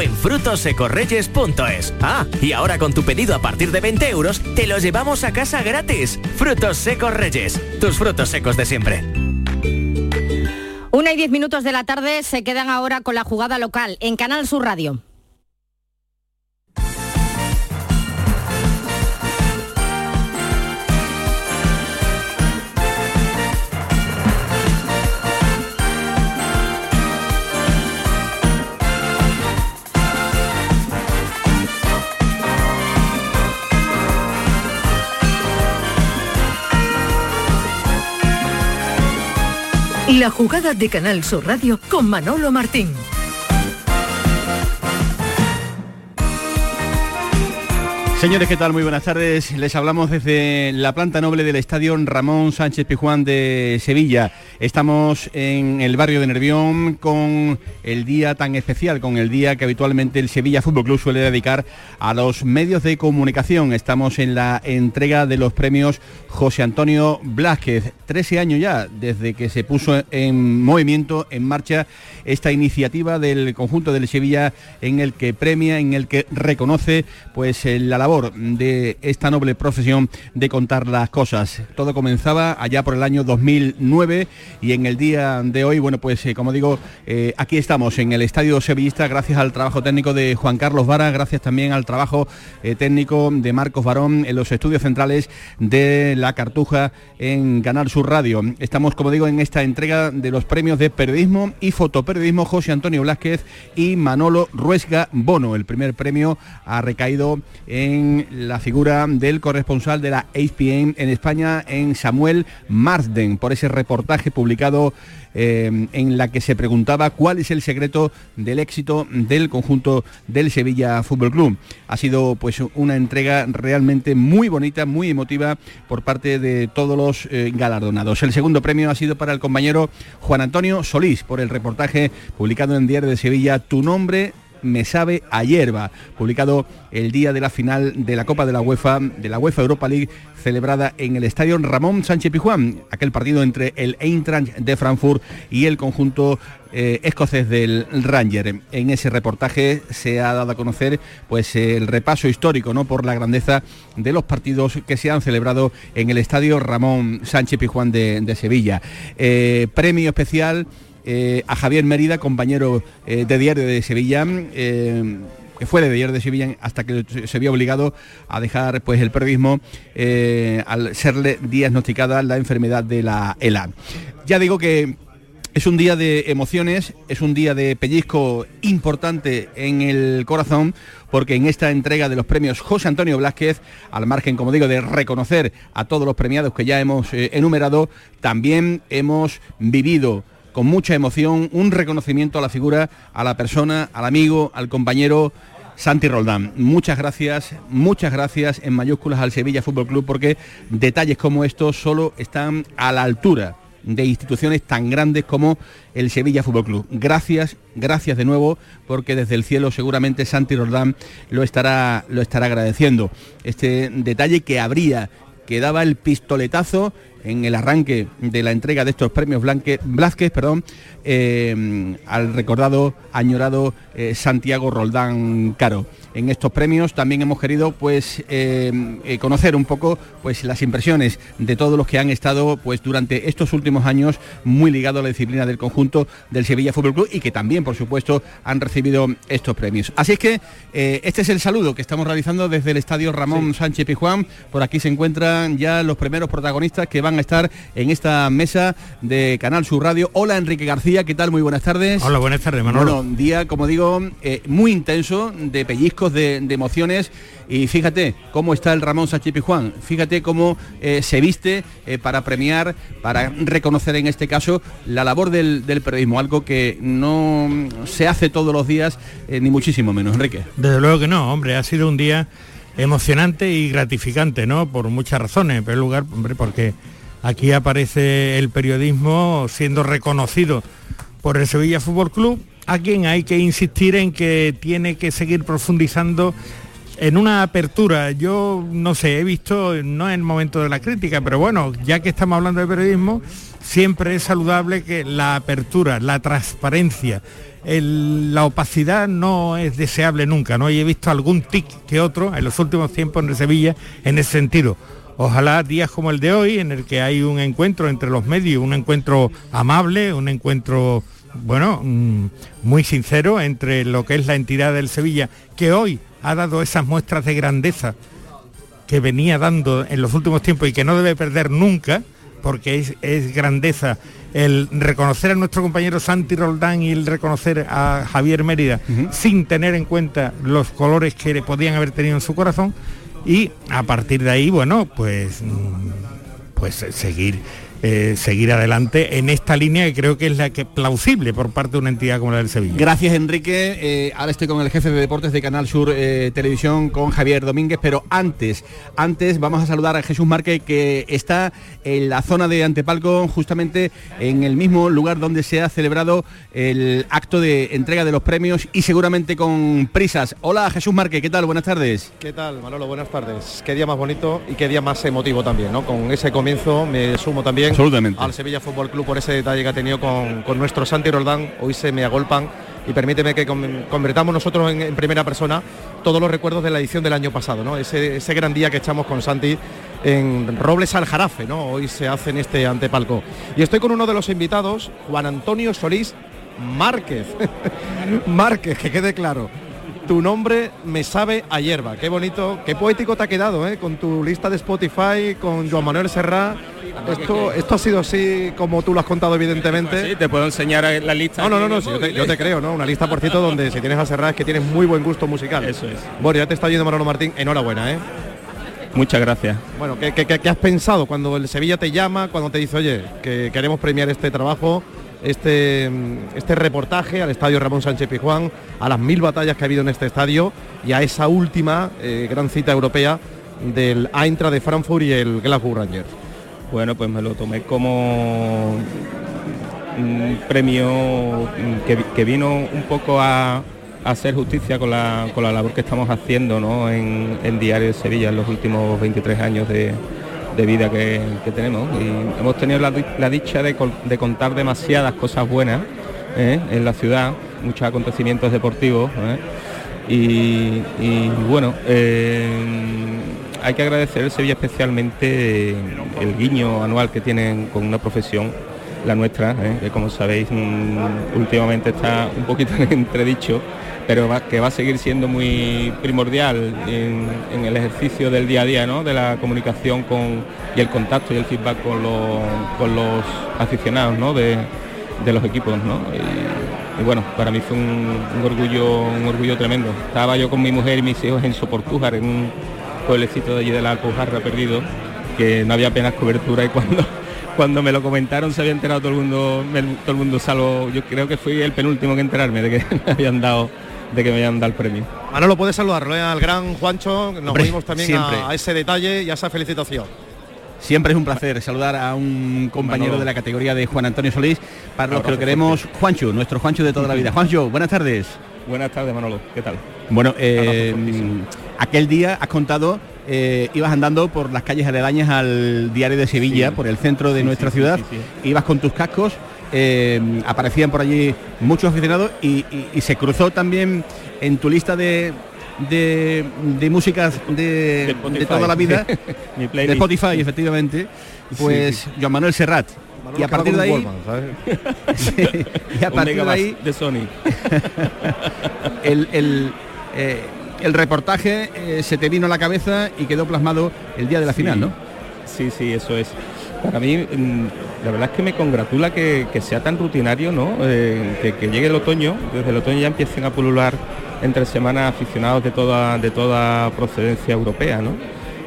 en frutosecorreyes.es. Ah, y ahora con tu pedido a partir de 20 euros, te los llevamos a casa gratis. Frutos secos Reyes, tus frutos secos de siempre. Una y diez minutos de la tarde se quedan ahora con la jugada local en Canal Sur Radio. La jugada de Canal Sur Radio con Manolo Martín. Señores, ¿qué tal? Muy buenas tardes. Les hablamos desde la planta noble del Estadio Ramón Sánchez Pijuán de Sevilla. Estamos en el barrio de Nervión con el día tan especial, con el día que habitualmente el Sevilla Fútbol Club suele dedicar a los medios de comunicación. Estamos en la entrega de los premios José Antonio Blázquez. Trece años ya desde que se puso en movimiento, en marcha, esta iniciativa del conjunto del Sevilla en el que premia, en el que reconoce pues la labor de esta noble profesión de contar las cosas. Todo comenzaba allá por el año 2009 y en el día de hoy, bueno, pues eh, como digo, eh, aquí estamos en el Estadio Sevillista gracias al trabajo técnico de Juan Carlos Vara, gracias también al trabajo eh, técnico de Marcos Barón en los estudios centrales de La Cartuja en Canal Sur Radio. Estamos, como digo, en esta entrega de los premios de periodismo y fotoperiodismo José Antonio Blázquez y Manolo Ruesga Bono. El primer premio ha recaído en la figura del corresponsal de la ESPN en España, en Samuel Marsden, por ese reportaje publicado eh, en la que se preguntaba cuál es el secreto del éxito del conjunto del Sevilla Fútbol Club. Ha sido pues una entrega realmente muy bonita, muy emotiva por parte de todos los eh, galardonados. El segundo premio ha sido para el compañero Juan Antonio Solís por el reportaje publicado en Diario de Sevilla Tu nombre me sabe a hierba, publicado el día de la final de la Copa de la UEFA, de la UEFA Europa League, celebrada en el estadio Ramón Sánchez Pijuán, aquel partido entre el Eintracht de Frankfurt y el conjunto eh, escocés del Ranger. En ese reportaje se ha dado a conocer pues el repaso histórico ¿no? por la grandeza de los partidos que se han celebrado en el estadio Ramón Sánchez Pijuán de, Sevilla. Eh, premio especial eh, a Javier Mérida, compañero eh, de Diario de Sevilla eh, que fue de Diario de Sevilla hasta que se vio obligado a dejar pues el periodismo al serle diagnosticada la enfermedad de la ELA. Ya digo que es un día de emociones, es un día de pellizco importante en el corazón, porque en esta entrega de los premios José Antonio Blázquez, al margen, como digo, de reconocer a todos los premiados que ya hemos enumerado, también hemos vivido con mucha emoción un reconocimiento a la figura, a la persona, al amigo, al compañero Santi Roldán. Muchas gracias, muchas gracias en mayúsculas al Sevilla Fútbol Club porque detalles como estos solo están a la altura de instituciones tan grandes como el Sevilla Fútbol Club. Gracias, gracias de nuevo, porque desde el cielo seguramente Santi Roldán lo estará, lo estará agradeciendo. Este detalle que habría, que daba el pistoletazo en el arranque de la entrega de estos premios Blázquez, perdón, eh, al recordado, añorado eh, Santiago Roldán Caro en estos premios. También hemos querido pues eh, eh, conocer un poco pues las impresiones de todos los que han estado pues durante estos últimos años muy ligados a la disciplina del conjunto del Sevilla Fútbol Club y que también por supuesto han recibido estos premios. Así es que eh, este es el saludo que estamos realizando desde el Estadio Ramón Sánchez Pijuán. Por aquí se encuentran ya los primeros protagonistas que van a estar en esta mesa de Canal Sur Radio. Hola Enrique García, ¿qué tal? Muy buenas tardes. Hola, buenas tardes, Manolo. Bueno, día, como digo, muy intenso de pellizco de, emociones y fíjate cómo está el Ramón Sánchez Juan, fíjate cómo eh, se viste eh, para premiar, para reconocer en este caso la labor del, periodismo, algo que no se hace todos los días, eh, ni muchísimo menos, Enrique. Desde luego que no, hombre, ha sido un día emocionante y gratificante, ¿no? Por muchas razones, en primer lugar, hombre, porque aquí aparece el periodismo siendo reconocido por el Sevilla Fútbol Club a quien hay que insistir en que tiene que seguir profundizando en una apertura. Yo no sé, he visto, no en el momento de la crítica, pero bueno, ya que estamos hablando de periodismo, siempre es saludable que la apertura, la transparencia, la opacidad no es deseable nunca, ¿no? He visto algún tic que otro en los últimos tiempos en Sevilla en ese sentido. Ojalá días como el de hoy, en el que hay un encuentro entre los medios, un encuentro amable, un encuentro, bueno, mm, muy sincero entre lo que es la entidad del Sevilla, que hoy ha dado esas muestras de grandeza que venía dando en los últimos tiempos y que no debe perder nunca, porque es, grandeza el reconocer a nuestro compañero Santi Roldán y el reconocer a Javier Mérida sin tener en cuenta los colores que le podían haber tenido en su corazón. Y a partir de ahí, bueno, pues, mm, pues seguir eh, seguir adelante en esta línea que creo que es la que plausible por parte de una entidad como la del Sevilla. Gracias Enrique. Eh, ahora estoy con el jefe de deportes de Canal Sur eh, Televisión, con Javier Domínguez, pero antes, antes vamos a saludar a Jesús Márquez que está en la zona de Antepalco, justamente en el mismo lugar donde se ha celebrado el acto de entrega de los premios y seguramente con prisas. Hola Jesús Márquez, ¿qué tal? Buenas tardes. ¿Qué tal, Manolo? Buenas tardes. Qué día más bonito y qué día más emotivo también, ¿no? Con ese comienzo me sumo también Absolutamente. al Sevilla Fútbol Club por ese detalle que ha tenido con, nuestro Santi Roldán. Hoy se me agolpan y permíteme que convertamos nosotros en, primera persona todos los recuerdos de la edición del año pasado, ¿no? Ese, gran día que echamos con Santi en Robles al Jarafe, ¿no? Hoy se hace en este antepalco. Y estoy con uno de los invitados, Juan Antonio Solís Márquez. Márquez, que quede claro tu nombre me sabe a hierba. Qué bonito, qué poético te ha quedado, ¿eh? Con tu lista de Spotify, con Joan Manuel Serra. Esto, esto ha sido así como tú lo has contado, evidentemente. Sí, te puedo enseñar la lista. No, no, no, yo, te, creo, ¿no? Una lista, por cierto, donde si tienes a Serra es que tienes muy buen gusto musical. Eso es. Bueno, ya te está yendo Manolo Martín, enhorabuena, ¿eh? Muchas gracias. Bueno, ¿qué, qué has pensado cuando el Sevilla te llama, cuando te dice, oye, que queremos premiar este trabajo? este, este reportaje al estadio Ramón Sánchez Pijuán, a las mil batallas que ha habido en este estadio y a esa última eh, gran cita europea del Eintra de Frankfurt y el Glasgow Rangers. Bueno, pues me lo tomé como un premio que, vino un poco a, hacer justicia con la, labor que estamos haciendo en, en Diario de Sevilla en los últimos 23 años de, de vida que, tenemos y hemos tenido la, dicha de, contar demasiadas cosas buenas ¿eh? en la ciudad, muchos acontecimientos deportivos ¿eh? y, bueno, eh, hay que agradecer el Sevilla especialmente el guiño anual que tienen con una profesión la nuestra, que como sabéis mm, últimamente está un poquito entredicho pero que va a seguir siendo muy primordial en, el ejercicio del día a día, ¿no? de la comunicación con, y el contacto y el feedback con los, aficionados ¿no? de, los equipos. ¿no? Y, bueno, para mí fue un, orgullo, un orgullo tremendo. Estaba yo con mi mujer y mis hijos en Soportújar, en un pueblecito de allí de la Alpujarra perdido, que no había apenas cobertura y cuando cuando me lo comentaron se había enterado todo el mundo, todo el mundo salvo, yo creo que fui el penúltimo que enterarme de que me habían dado de que me hayan dado el premio. Ahora lo puedes saludarlo ¿eh? al gran Juancho, nos unimos también a, ese detalle y a esa felicitación. Siempre es un placer saludar a un compañero de la categoría de Juan Antonio Solís, para los que lo queremos, Juancho, nuestro Juancho de toda la vida. Juancho, buenas tardes. Buenas tardes, Manolo, ¿qué tal? Bueno, eh, aquel día has contado, eh, ibas andando por las calles aledañas al diario de Sevilla, por el centro de nuestra ciudad, ibas con tus cascos eh, aparecían por allí muchos aficionados y, se cruzó también en tu lista de, de, músicas de, toda la vida, de Spotify, efectivamente, pues Joan Manuel Serrat. y a partir de ahí, y a partir de ahí, de Sony, el, eh, el, reportaje eh, se te vino a la cabeza y quedó plasmado el día de la final, ¿no? Sí, sí, eso es. Para mí, mm, la verdad es que me congratula que, sea tan rutinario, ¿no? Eh, que, llegue el otoño, desde el otoño ya empiecen a pulular entre semanas aficionados de toda, de toda procedencia europea, ¿no?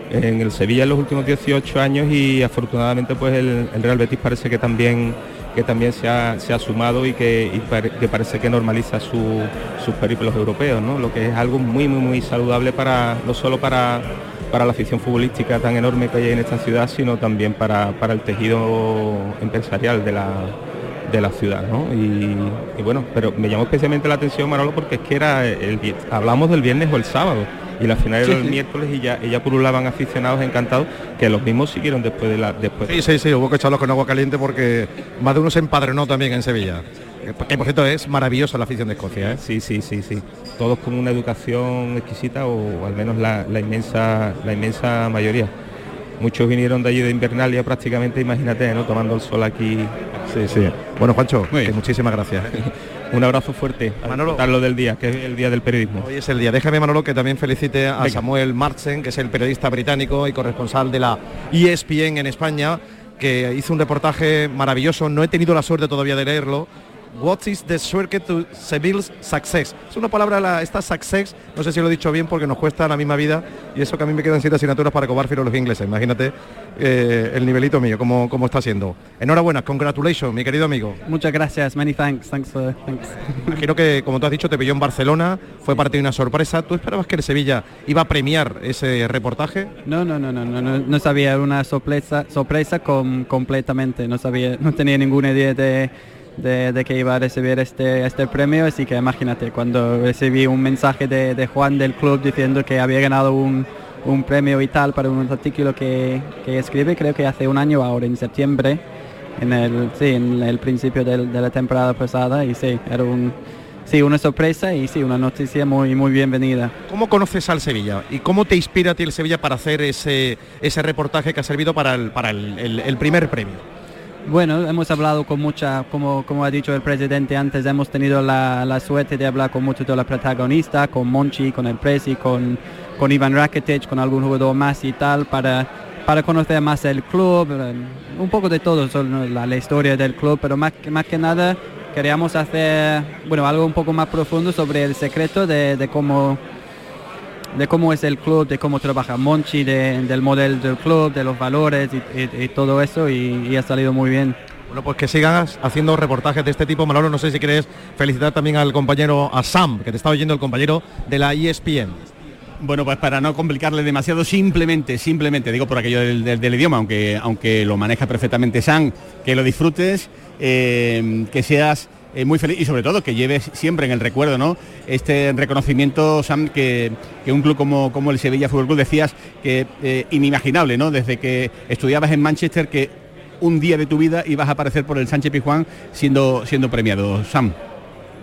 En el Sevilla en los últimos 18 años y afortunadamente pues el, Real Betis parece que también que también se ha, sumado y que, parece que normaliza sus periplos europeos, ¿no? lo que es algo muy muy muy saludable para no solo para para la afición futbolística tan enorme que hay en esta ciudad, sino también para, el tejido empresarial de la, de la ciudad. Y, bueno, pero me llamó especialmente la atención, Manolo, porque es que era hablamos del viernes o el sábado, y la final era el miércoles y ya, ella pululaban aficionados encantados que los mismos siguieron después de la después. Sí, sí, sí, hubo que echarlos con agua caliente porque más de uno se empadronó también en Sevilla. Que por cierto es maravillosa la afición de Escocia. ¿eh? Sí, sí, sí, sí. Todos con una educación exquisita o al menos la, inmensa, la inmensa mayoría. Muchos vinieron de allí de Invernalia prácticamente, imagínate, ¿no? Tomando el sol aquí. Sí, sí. Bueno, Juancho, muchísimas gracias. Un abrazo fuerte. Manolo. lo del día, que es el día del periodismo. Hoy es el día. Déjame, Manolo, que también felicite a Samuel Marchen, que es el periodista británico y corresponsal de la ESPN en España, que hizo un reportaje maravilloso. No he tenido la suerte todavía de leerlo What is the secret to Seville's success? Es una palabra, esta success, no sé si lo he dicho bien porque nos cuesta la misma vida y eso que a mí me quedan siete asignaturas para cobar los ingleses. Imagínate eh, el nivelito mío, cómo, cómo está siendo. Enhorabuena, congratulations, mi querido amigo. Muchas gracias, many thanks, thanks for, thanks. Imagino que, como tú has dicho, te pilló en Barcelona, fue parte de una sorpresa. ¿Tú esperabas que el Sevilla iba a premiar ese reportaje? No, no, no, no, no, no, no sabía, una sorpresa, sorpresa con, completamente, no sabía, no tenía ninguna idea de de, que iba a recibir este, este premio, así que imagínate, cuando recibí un mensaje de, Juan del club diciendo que había ganado un, premio y tal para un artículo que, que escribe, creo que hace un año ahora, en septiembre, en el, sí, en el principio de, la temporada pasada, y sí, era un, sí, una sorpresa y sí, una noticia muy, muy bienvenida. ¿Cómo conoces al Sevilla y cómo te inspira a ti el Sevilla para hacer ese, ese reportaje que ha servido para el, para el primer premio? Bueno, hemos hablado con mucha, como, como ha dicho el presidente antes, hemos tenido la, suerte de hablar con muchos de los protagonistas, con Monchi, con el Presi, con, con Ivan Rakitic, con algún jugador más y tal, para, para conocer más el club, eh, un poco de todo, la, la historia del club, pero más, más que nada queríamos hacer bueno, algo un poco más profundo sobre el secreto de, de cómo de cómo es el club, de cómo trabaja Monchi, del modelo del club, de los valores y, todo eso y, ha salido muy bien. Bueno, pues que sigas haciendo reportajes de este tipo. Manolo, no sé si quieres felicitar también al compañero, a Sam, que te está oyendo el compañero de la ESPN. Bueno, pues para no complicarle demasiado, simplemente, simplemente, digo por aquello del, idioma, aunque, aunque lo maneja perfectamente Sam, que lo disfrutes, eh, que seas eh, muy feliz y sobre todo que lleves siempre en el recuerdo ¿no? este reconocimiento, Sam, que, un club como, como, el Sevilla Fútbol Club decías que eh, inimaginable, ¿no? Desde que estudiabas en Manchester que un día de tu vida ibas a aparecer por el Sánchez Pizjuán siendo, siendo premiado. Sam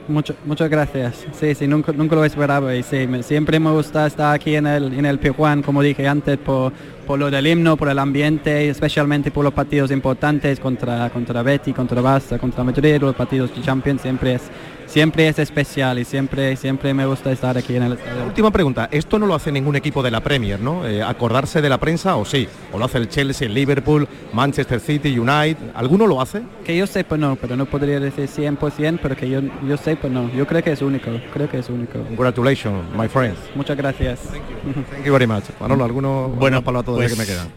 muchas gracias. Sí, sí, nunca, nunca lo esperaba y sí, siempre me gusta estar aquí en el, en el Pijuan, como dije antes, por, por lo del himno, por el ambiente, especialmente por los partidos importantes contra, contra Betty, contra Barça, contra Madrid, los partidos de Champions siempre es siempre es especial y siempre, siempre me gusta estar aquí en el estadio. Última pregunta, esto no lo hace ningún equipo de la Premier, ¿no? Eh, acordarse de la prensa o sí, o lo hace el Chelsea, el Liverpool, Manchester City, United, ¿alguno lo hace? Que yo sepa no, pero no podría decir 100%, pero que yo, yo sepa no, yo creo que es único, creo que es único. Congratulations, my friends. Muchas gracias. Thank you, very much. Manolo, ¿alguno bueno, para todo pues, que me quedan?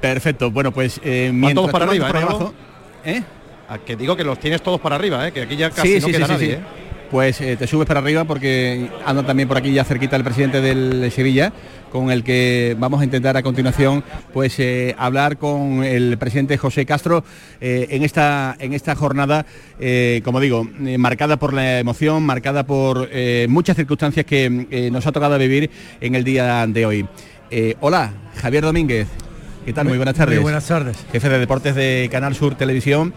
Perfecto, bueno pues eh, mientras para arriba, para abajo, ¿eh? Que digo que los tienes todos para arriba, ¿eh? que aquí ya casi no queda nadie. ¿eh? Pues eh, te subes para arriba porque anda también por aquí ya cerquita el presidente del Sevilla, con el que vamos a intentar a continuación pues eh, hablar con el presidente José Castro en, esta, en esta jornada, como digo, marcada por la emoción, marcada por muchas circunstancias que nos ha tocado vivir en el día de hoy. hola, Javier Domínguez. ¿Qué tal? Muy, buenas tardes. Muy buenas tardes. Jefe de deportes de Canal Sur Televisión.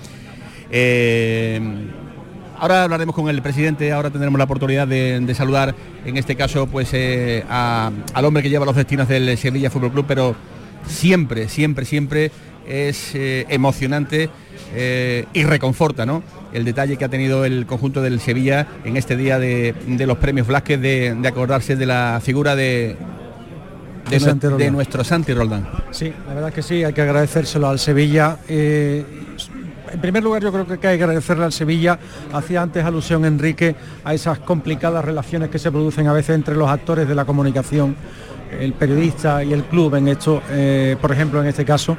Ahora hablaremos con el presidente, ahora tendremos la oportunidad de, saludar, en este caso, pues eh, al hombre que lleva los destinos del Sevilla Fútbol Club, pero siempre, siempre, siempre es eh, emocionante eh, y reconforta ¿no? el detalle que ha tenido el conjunto del Sevilla en este día de, los premios Blasquez, de, acordarse de la figura de, de, nuestro Santi Roldán. Sí, la verdad que sí, hay que agradecérselo al Sevilla en primer lugar yo creo que hay que agradecerle al Sevilla, hacía antes alusión Enrique a esas complicadas relaciones que se producen a veces entre los actores de la comunicación, el periodista y el club en esto, eh, por ejemplo en este caso.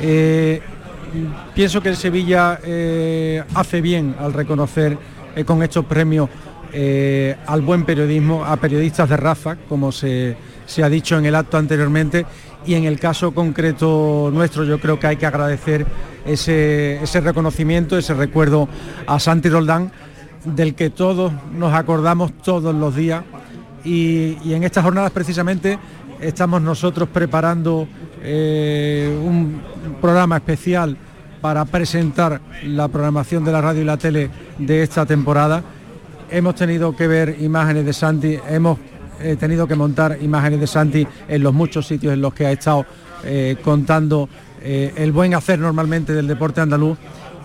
Eh, pienso que el Sevilla eh, hace bien al reconocer con estos premios al buen periodismo, a periodistas de raza, como se, se ha dicho en el acto anteriormente, y en el caso concreto nuestro yo creo que hay que agradecer ese, reconocimiento, ese recuerdo a Santi Roldán, del que todos nos acordamos todos los días y, en estas jornadas precisamente estamos nosotros preparando eh, un programa especial para presentar la programación de la radio y la tele de esta temporada. Hemos tenido que ver imágenes de Santi, hemos eh, tenido que montar imágenes de Santi en los muchos sitios en los que ha estado eh, contando el buen hacer normalmente del deporte andaluz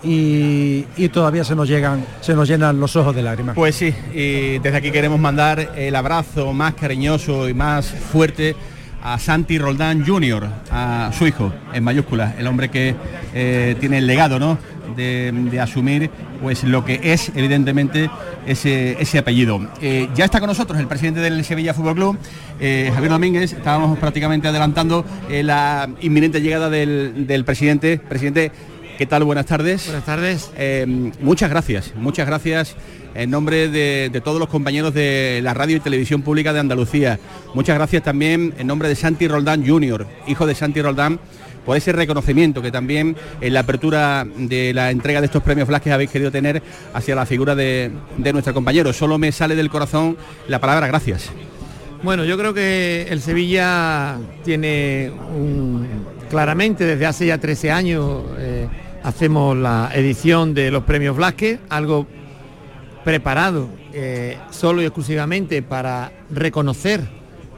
y, todavía se nos llegan, se nos llenan los ojos de lágrimas. Pues sí, y desde aquí queremos mandar el abrazo más cariñoso y más fuerte a Santi Roldán Jr., a su hijo, en mayúsculas, el hombre que eh, tiene el legado ¿no? De, asumir pues lo que es evidentemente ese, ese apellido. Eh, ya está con nosotros el presidente del Sevilla Fútbol Club, eh, Javier Domínguez, estábamos prácticamente adelantando la inminente llegada del, del presidente. Presidente, ¿Qué tal? Buenas tardes. Buenas tardes. Eh, muchas gracias, muchas gracias en nombre de, todos los compañeros de la radio y televisión pública de Andalucía. Muchas gracias también en nombre de Santi Roldán Jr., hijo de Santi Roldán, por ese reconocimiento que también en la apertura de la entrega de estos premios Blasques habéis querido tener hacia la figura de, nuestro compañero. Solo me sale del corazón la palabra gracias. Bueno, yo creo que el Sevilla tiene un, claramente desde hace ya 13 años eh, hacemos la edición de los premios Blasque, algo preparado eh, solo y exclusivamente para reconocer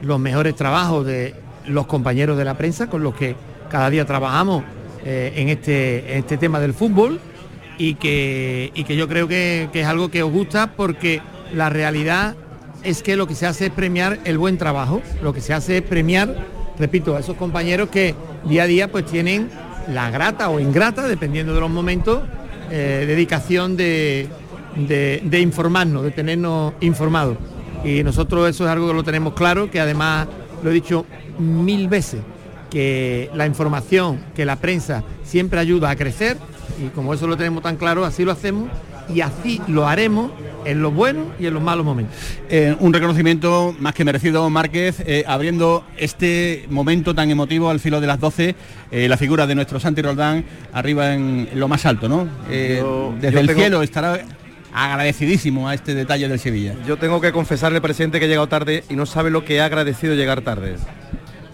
los mejores trabajos de los compañeros de la prensa con los que cada día trabajamos eh, en, este, este tema del fútbol y que, que yo creo que, que es algo que os gusta porque la realidad es que lo que se hace es premiar el buen trabajo, lo que se hace es premiar, repito, a esos compañeros que día a día pues tienen la grata o ingrata, dependiendo de los momentos, eh, dedicación de, de, informarnos, de tenernos informados. Y nosotros eso es algo que lo tenemos claro, que además lo he dicho mil veces, que la información, que la prensa siempre ayuda a crecer y como eso lo tenemos tan claro, así lo hacemos y así lo haremos en los buenos y en los malos momentos. Eh, un reconocimiento más que merecido, Márquez, eh, abriendo este momento tan emotivo al filo de las 12, eh, la figura de nuestro Santi Roldán arriba en lo más alto, ¿no? desde el cielo estará agradecidísimo a este detalle del Sevilla. Yo tengo que confesarle, presidente, que he llegado tarde y no sabe lo que he agradecido llegar tarde.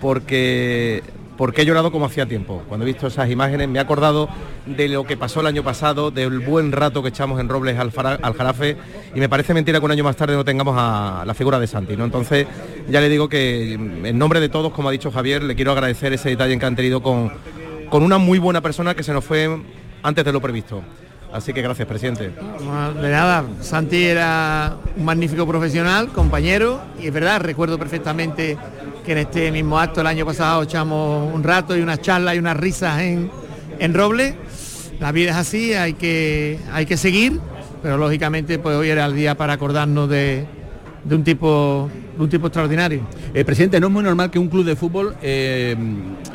Porque porque he llorado como hacía tiempo. Cuando he visto esas imágenes me he acordado de lo que pasó el año pasado, del buen rato que echamos en Robles al, Jarafe y me parece mentira que un año más tarde no tengamos a la figura de Santi. ¿no? Entonces ya le digo que en nombre de todos, como ha dicho Javier, le quiero agradecer ese detalle que han tenido con, con una muy buena persona que se nos fue antes de lo previsto. Así que gracias, presidente. De nada, Santi era un magnífico profesional, compañero, y es verdad, recuerdo perfectamente que en este mismo acto el año pasado echamos un rato y unas charlas y unas risas en, en Roble. La vida es así, hay que, hay que seguir, pero lógicamente pues hoy era el día para acordarnos de, un tipo de un tipo extraordinario. Eh, presidente, no es muy normal que un club de fútbol eh,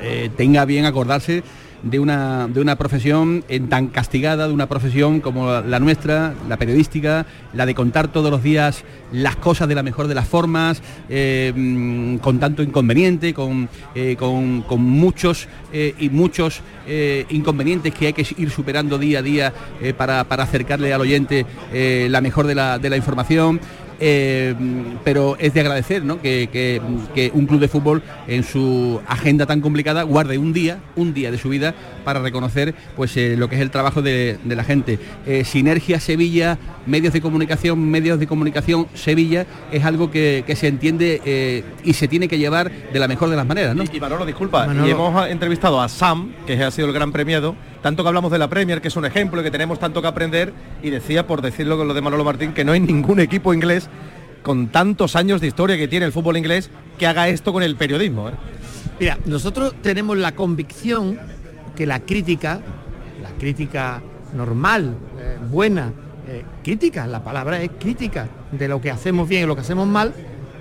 eh, tenga bien acordarse de una, de una profesión tan castigada, de una profesión como la nuestra, la periodística, la de contar todos los días las cosas de la mejor de las formas, eh, mm, con tanto inconveniente, con, eh, con, muchos eh, y muchos inconvenientes que hay que ir superando día a día para, para, acercarle al oyente la mejor de la, de la información. Eh, pero es de agradecer que, un club de fútbol en su agenda tan complicada guarde un día, un día de su vida para reconocer pues, eh, lo que es el trabajo de, la gente. Eh, Sinergia Sevilla, medios de comunicación, medios de comunicación Sevilla, es algo que, se entiende y se tiene que llevar de la mejor de las maneras. ¿no? Y, Manolo, disculpa, y hemos entrevistado a Sam, que ha sido el gran premiado, tanto que hablamos de la Premier, que es un ejemplo y que tenemos tanto que aprender, y decía, por decirlo con lo de Manolo Martín, que no hay ningún equipo inglés con tantos años de historia que tiene el fútbol inglés que haga esto con el periodismo. ¿eh? Mira, nosotros tenemos la convicción que la crítica, la crítica normal, eh, buena, eh, crítica, la palabra es crítica de lo que hacemos bien y lo que hacemos mal,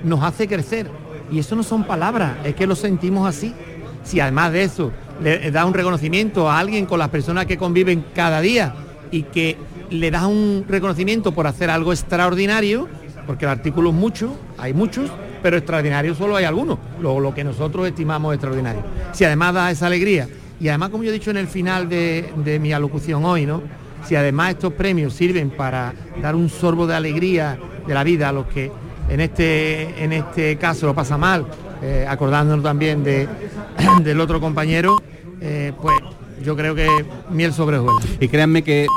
nos hace crecer. Y eso no son palabras, es que lo sentimos así. Si además de eso le da un reconocimiento a alguien con las personas que conviven cada día y que le da un reconocimiento por hacer algo extraordinario, porque el artículo es mucho, hay muchos, pero extraordinario solo hay algunos, lo, lo que nosotros estimamos extraordinario. Si además da esa alegría, y además como yo he dicho en el final de, de mi alocución hoy, ¿no? si además estos premios sirven para dar un sorbo de alegría de la vida a los que en este, en este caso lo pasa mal, eh, acordándonos también de, del otro compañero, eh, pues yo creo que miel sobre hojuelas. Y créanme que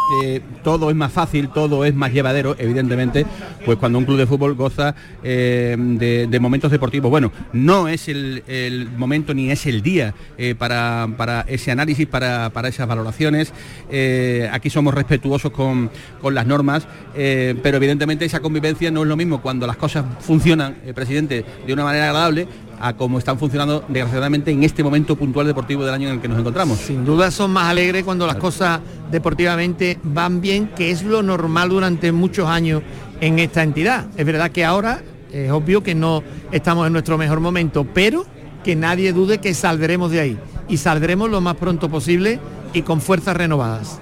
todo es más fácil, todo es más llevadero, evidentemente, pues cuando un club de fútbol goza eh, de, momentos deportivos. Bueno, no es el, el momento ni es el día eh, para, para ese análisis, para, para esas valoraciones. Eh, aquí somos respetuosos con, con las normas, pero evidentemente esa convivencia no es lo mismo cuando las cosas funcionan, presidente, de una manera agradable a cómo están funcionando desgraciadamente en este momento puntual deportivo del año en el que nos encontramos. Sin duda son más alegres cuando las cosas deportivamente van bien, que es lo normal durante muchos años en esta entidad. Es verdad que ahora es obvio que no estamos en nuestro mejor momento, pero que nadie dude que saldremos de ahí y saldremos lo más pronto posible y con fuerzas renovadas.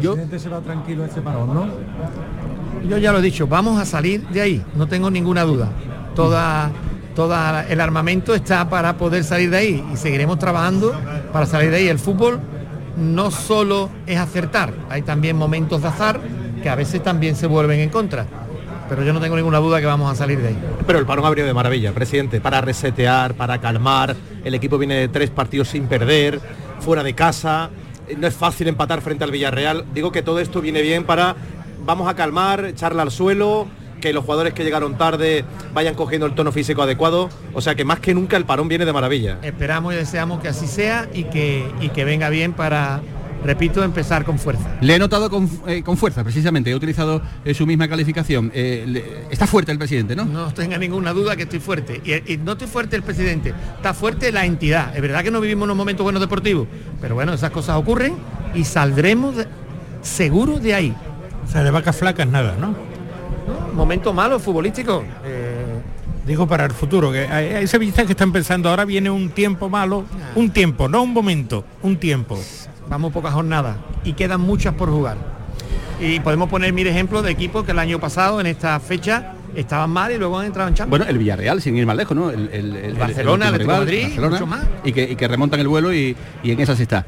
Yo se va tranquilo a este parón, ¿no? Yo ya lo he dicho, vamos a salir de ahí, no tengo ninguna duda. Toda, toda el armamento está para poder salir de ahí y seguiremos trabajando para salir de ahí. El fútbol no solo es acertar, hay también momentos de azar que a veces también se vuelven en contra. Pero yo no tengo ninguna duda que vamos a salir de ahí. Pero el parón abrió de maravilla, presidente, para resetear, para calmar. El equipo viene de tres partidos sin perder, fuera de casa. Eh, No es fácil empatar frente al Villarreal. Digo que todo esto viene bien para, vamos a calmar, echarla al suelo, que los jugadores que llegaron tarde vayan cogiendo el tono físico adecuado. O sea que más que nunca el parón viene de maravilla. Esperamos y deseamos que así sea y que, y que venga bien para, repito, empezar con fuerza. Le he notado con, eh, con fuerza, precisamente, he utilizado eh, su misma calificación. Eh, le- está fuerte el presidente, ¿no? No tenga ninguna duda que estoy fuerte. Y, y no estoy fuerte el presidente, está fuerte la entidad. Es verdad que no vivimos unos momentos buenos deportivos, pero bueno, esas cosas ocurren y saldremos de- seguros de ahí. O sea, de vacas flacas nada, ¿no? Momentos malos futbolísticos. eh, Digo para el futuro, que hay, hay sevillistas que están pensando, ahora viene un tiempo malo, un tiempo, no un momento, un tiempo. vamos pocas jornadas y quedan muchas por jugar. Y podemos poner mil ejemplos de equipos que el año pasado en esta fecha estaban mal y luego han entrado en Champions. Bueno, el Villarreal, sin ir más lejos, ¿no? El, el- el- Barcelona, el de Madrid, Barcelona, mucho más. Y que, y que remontan el vuelo y, y en esas está.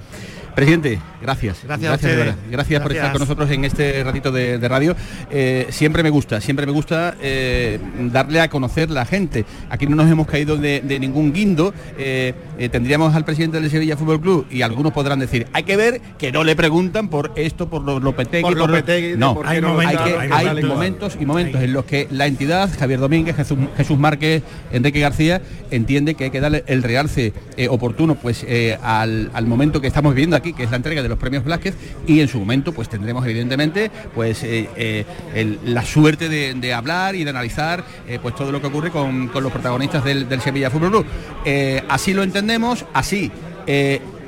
Presidente, gracias. Gracias a verdad. Gracias, por Gracias. estar con nosotros en este ratito de, de radio. Eh, siempre me gusta, siempre me gusta eh, darle a conocer la gente. Aquí no nos hemos caído de, de ningún guindo. Eh, tendríamos al presidente del Sevilla Fútbol Club y algunos podrán decir, hay que ver que no le preguntan por esto, por los Lopetegui. Por Lopetegui, no, hay, no lo hay está- que- hay hay momentos. momentos y momentos en los que la entidad, Javier Domínguez, Jesús, Jesús Márquez, Enrique García, entiende que hay que darle el realce oportuno pues al, al momento que estamos viviendo aquí, que es la entrega de los premios Blázquez, y en su momento pues tendremos evidentemente pues eh, eh, la suerte de, hablar y de analizar eh, pues todo lo que ocurre con, con los protagonistas del, Sevilla Fútbol Club. Así lo entendemos, así.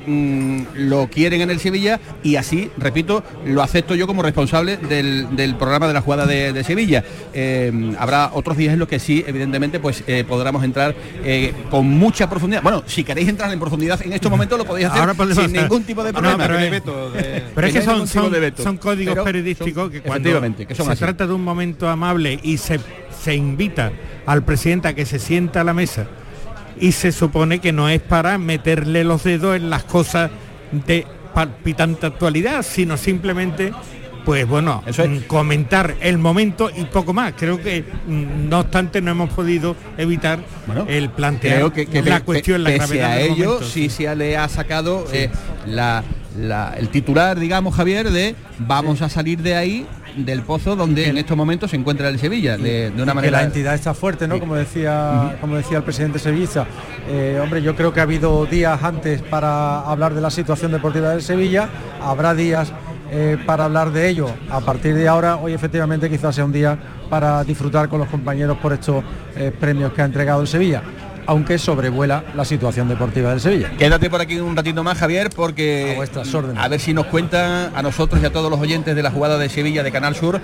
Mm, lo quieren en el Sevilla y así, repito, lo acepto yo como responsable del, del programa de la jugada de, de Sevilla. Eh, habrá otros días en los que sí, evidentemente, pues eh, podremos entrar eh, con mucha profundidad. Bueno, si queréis entrar en profundidad en estos momentos lo podéis hacer Ahora sin hacer- ningún tipo de No, problema. pero es- no hay veto de- Pero es que son, son, de veto. son códigos Pero periodísticos son- que cuando efectivamente, que son se así. trata de un momento amable y se, se invita al presidente a que se sienta a la mesa y se supone que no es para meterle los dedos en las cosas de palpitante actualidad, sino simplemente pues bueno, mm, comentar el momento y poco más. Creo que mm, no obstante no hemos podido evitar el plantear que, que la pe- cuestión, la pese gravedad a del ello, momento. sí se le ha sacado eh, la- la- el titular, digamos, Javier, de vamos a salir de ahí del pozo donde en estos momentos se encuentra el Sevilla, de, de una Y que manera... la entidad está fuerte, ¿no? Como decía, como decía el presidente Sevilla. Eh, hombre, yo creo que ha habido días antes para hablar de la situación deportiva del Sevilla, habrá días eh, para hablar de ello. A partir de ahora, hoy efectivamente quizás sea un día para disfrutar con los compañeros por estos eh, premios que ha entregado el Sevilla, aunque sobrevuela la situación deportiva del Sevilla. Quédate por aquí un ratito más, Javier, porque a, ver si nos cuentan a nosotros y a todos los oyentes de la jugada de Sevilla de Canal Sur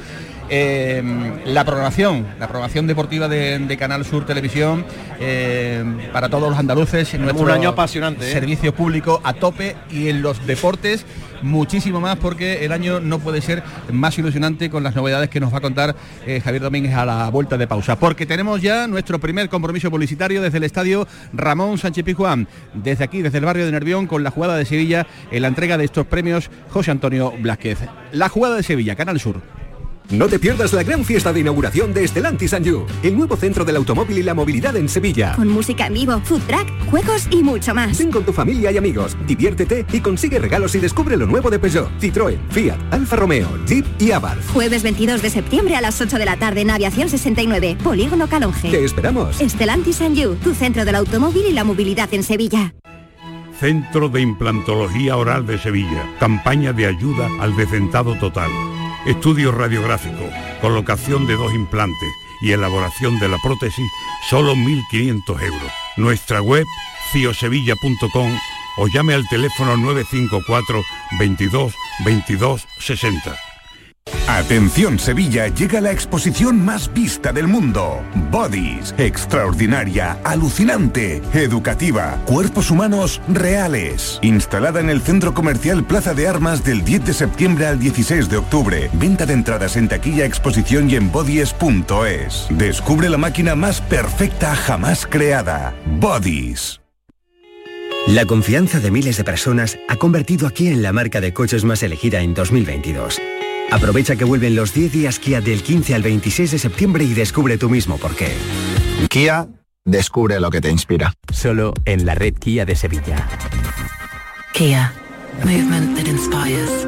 eh, la programación, la programación deportiva de, de Canal Sur Televisión eh, para todos los andaluces. en nuestro un año apasionante, ¿eh? Servicio público a tope y en los deportes muchísimo más porque el año no puede ser más ilusionante con las novedades que nos va a contar eh, Javier Domínguez a la vuelta de pausa. Porque tenemos ya nuestro primer compromiso publicitario desde el estadio Ramón Sánchez Pizjuán, desde aquí, desde el barrio de Nervión, con la jugada de Sevilla en la entrega de estos premios José Antonio Blázquez. La jugada de Sevilla, Canal Sur. No te pierdas la gran fiesta de inauguración de Estelantis and You, el nuevo centro del automóvil y la movilidad en Sevilla. Con música en vivo, food track, juegos y mucho más. Ven con tu familia y amigos, diviértete y consigue regalos y descubre lo nuevo de Peugeot, Citroën, Fiat, Alfa Romeo, Jeep y Abarth. Jueves 22 de septiembre a las 8 de la tarde en Aviación 69, Polígono Calonge. Te esperamos. Estelantis and You, tu centro del automóvil y la movilidad en Sevilla. Centro de Implantología Oral de Sevilla. Campaña de ayuda al decentado total. Estudio radiográfico, colocación de dos implantes y elaboración de la prótesis, solo 1.500 euros. Nuestra web, ciosevilla.com o llame al teléfono 954 22 22 60. Atención Sevilla, llega la exposición más vista del mundo. Bodies, extraordinaria, alucinante, educativa, cuerpos humanos reales. Instalada en el Centro Comercial Plaza de Armas del 10 de septiembre al 16 de octubre. Venta de entradas en taquilla, exposición y en bodies.es. Descubre la máquina más perfecta jamás creada. Bodies. La confianza de miles de personas ha convertido aquí en la marca de coches más elegida en 2022. Aprovecha que vuelven los 10 días Kia del 15 al 26 de septiembre y descubre tú mismo por qué. Kia, descubre lo que te inspira. Solo en la red Kia de Sevilla. Kia, movement that inspires.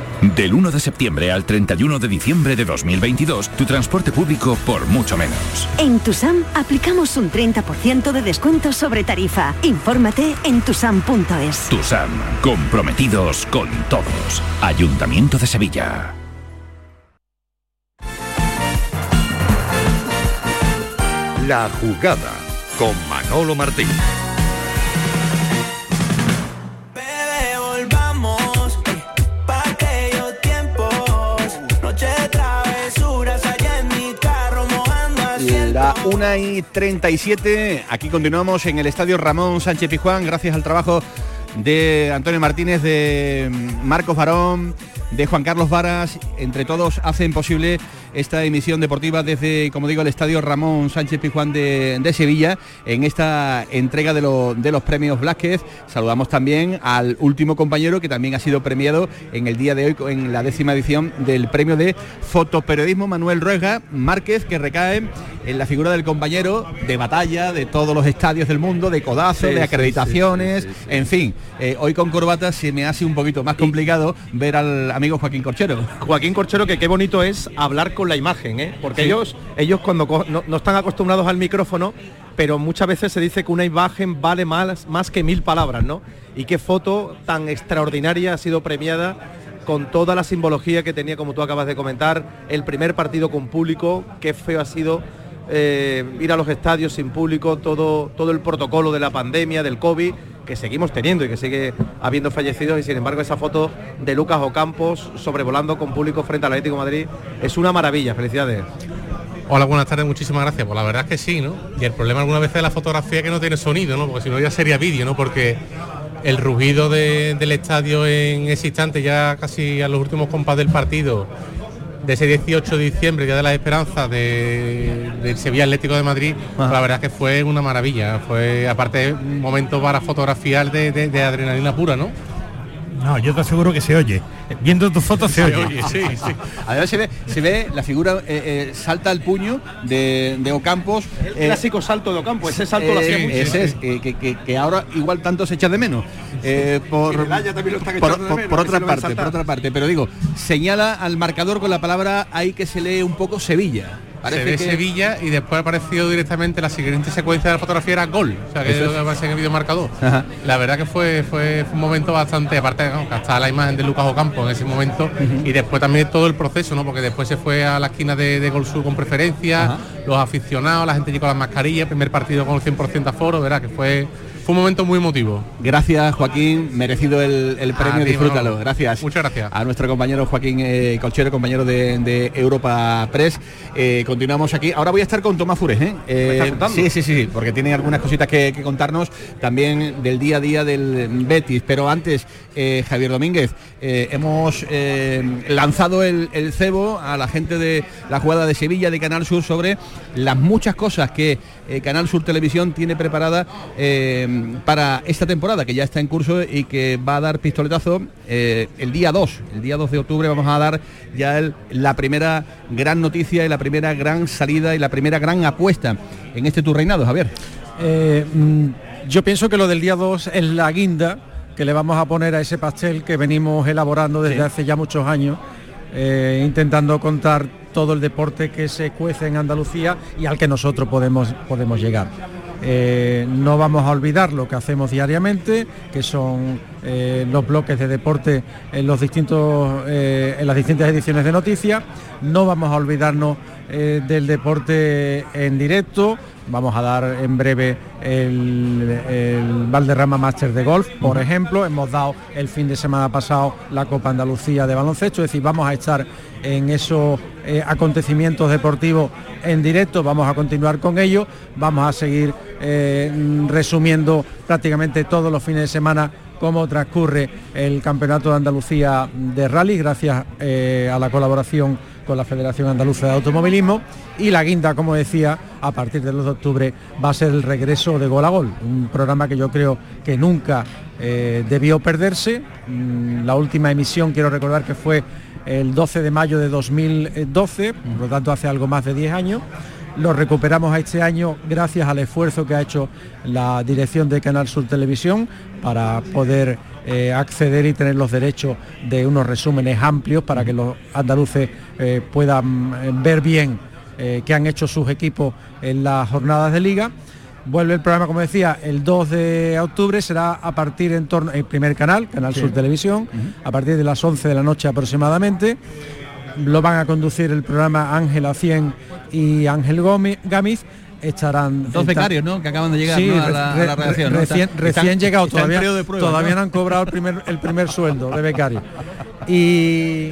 Del 1 de septiembre al 31 de diciembre de 2022, tu transporte público por mucho menos. En Tusam aplicamos un 30% de descuento sobre tarifa. Infórmate en tusam.es. TUSAM, comprometidos con todos. Ayuntamiento de Sevilla. La jugada con Manolo Martín. La 1 y 37, aquí continuamos en el Estadio Ramón Sánchez Pizjuán, gracias al trabajo de Antonio Martínez, de Marcos Barón, de Juan Carlos Varas, entre todos hacen posible esta emisión deportiva desde, como digo, el Estadio Ramón Sánchez Pizjuán de, de Sevilla, en esta entrega de, lo- de los premios Blázquez. Saludamos también al último compañero que también ha sido premiado en el día de hoy en la décima edición del premio de fotoperiodismo Manuel Ruega Márquez, que recae en la figura del compañero de batalla de todos los estadios del mundo, de codazo, Sí, de acreditaciones, sí, sí, sí. en fin. eh, hoy con corbata se me hace un poquito más complicado ver al amigo Joaquín Corchero. Joaquín Corchero, que qué bonito es hablar con la imagen, ¿eh? porque Sí. ellos, ellos cuando no, no están acostumbrados al micrófono, pero muchas veces se dice que una imagen vale más, más que mil palabras, ¿no? Y qué foto tan extraordinaria ha sido premiada con toda la simbología que tenía, como tú acabas de comentar, el primer partido con público, qué feo ha sido eh, ir a los estadios sin público, todo, todo el protocolo de la pandemia, del COVID, que seguimos teniendo y que sigue habiendo fallecidos y sin embargo esa foto de Lucas Ocampos sobrevolando con público frente al Atlético de Madrid es una maravilla, felicidades. Hola, buenas tardes, muchísimas gracias. Pues la verdad es que sí, ¿no? Y el problema alguna vez de la fotografía que no tiene sonido, ¿no? Porque si no ya sería vídeo, ¿no? Porque el rugido de- del estadio en ese instante, ya casi a los últimos compás del partido, de ese 18 de diciembre, Día de las Esperanzas, de, del Sevilla Atlético de Madrid, la verdad es que fue una maravilla. Fue, aparte, un momento para fotografiar de, de- de adrenalina pura, ¿no? No, yo te aseguro que se oye. Viendo tus fotos se, Se oye. oye, sí, sí. Además se ve, se ve la figura, eh, eh, salta al puño de, de Ocampos. El clásico salto de Ocampo, ese salto lo hacía mucho. Ese es, eh, que, que- que ahora igual tanto se echa de menos. Eh, por, el otra parte, por otra parte. Pero digo, señala al marcador con la palabra ahí que se lee un poco Sevilla. Se ve que- Sevilla y después ha aparecido directamente la siguiente secuencia de la fotografía era gol. O sea que Eso es es. lo que aparece en el vídeo marcador. Ajá. La verdad que fue, fue, fue un momento bastante, aparte hasta la imagen de Lucas Ocampo en ese momento y después también todo el proceso, ¿no? Porque después se fue a la esquina de, de Gol Sur con preferencia, Ajá. los aficionados, la gente llegó con las mascarillas, primer partido con el 100% aforo, ¿verdad? Que fue fue un momento muy emotivo. Gracias Joaquín, merecido el, el premio, ti, disfrútalo. Manolo. Gracias. Muchas gracias. A nuestro compañero Joaquín eh, Colchero, compañero de, de Europa Press. Eh, continuamos aquí. Ahora voy a estar con Tomás Fures, ¿eh? Eh, sí, sí, sí, sí, porque tiene algunas cositas que, que contarnos también del día a día del Betis. Pero antes, eh, Javier Domínguez, hemos lanzado el, el cebo a la gente de la jugada de Sevilla de Canal Sur sobre las muchas cosas que Canal Sur Televisión tiene preparada eh, para esta temporada que ya está en curso y que va a dar pistoletazo eh, el día 2. El día 2 de octubre vamos a dar ya el- la primera gran noticia y la primera gran salida y la primera gran apuesta en este tu reinado, Javier. Eh, mm, yo pienso que lo del día 2 es la guinda que le vamos a poner a ese pastel que venimos elaborando desde Sí. hace ya muchos años, eh, intentando contar todo el deporte que se cuece en Andalucía y al que nosotros podemos, podemos llegar. Eh, no vamos a olvidar lo que hacemos diariamente, que son eh, los bloques de deporte en, los distintos, eh, en las distintas ediciones de noticias. No vamos a olvidarnos eh, del deporte en directo. Vamos a dar en breve el, el Valderrama Master de Golf, por ejemplo. Hemos dado el fin de semana pasado la Copa Andalucía de baloncesto, es decir, vamos a estar en esos eh, acontecimientos deportivos en directo, vamos a continuar con ello, vamos a seguir eh, resumiendo prácticamente todos los fines de semana cómo transcurre el Campeonato de Andalucía de Rally, gracias eh, a la colaboración con la Federación Andaluza de Automovilismo. Y la guinda, como decía, a partir del 2 de octubre va a ser el regreso de Gol a Gol, un programa que yo creo que nunca eh, debió perderse. Mm, La última emisión, quiero recordar que fue el 12 de mayo de 2012, por lo tanto hace algo más de 10 años. Lo recuperamos a este año gracias al esfuerzo que ha hecho la dirección de Canal Sur Televisión para poder eh, acceder y tener los derechos de unos resúmenes amplios para que los andaluces eh, puedan eh, ver bien eh, qué han hecho sus equipos en las jornadas de liga. Vuelve el programa, como decía, el 2 de octubre, será a partir en torno, el primer canal, Canal Sí. Sur Televisión, a partir de las 11 de la noche aproximadamente. Lo van a conducir el programa Ángela Cien y Ángel Gómez, Gámez. Estarán Dos becarios, ¿no? Que acaban de llegar Sí, ¿no? a, la, a la redacción. ¿no? Recién, Están- recién están- llegado, todavía, prueba, todavía ¿no? no han cobrado el primer, el primer sueldo de becario. Y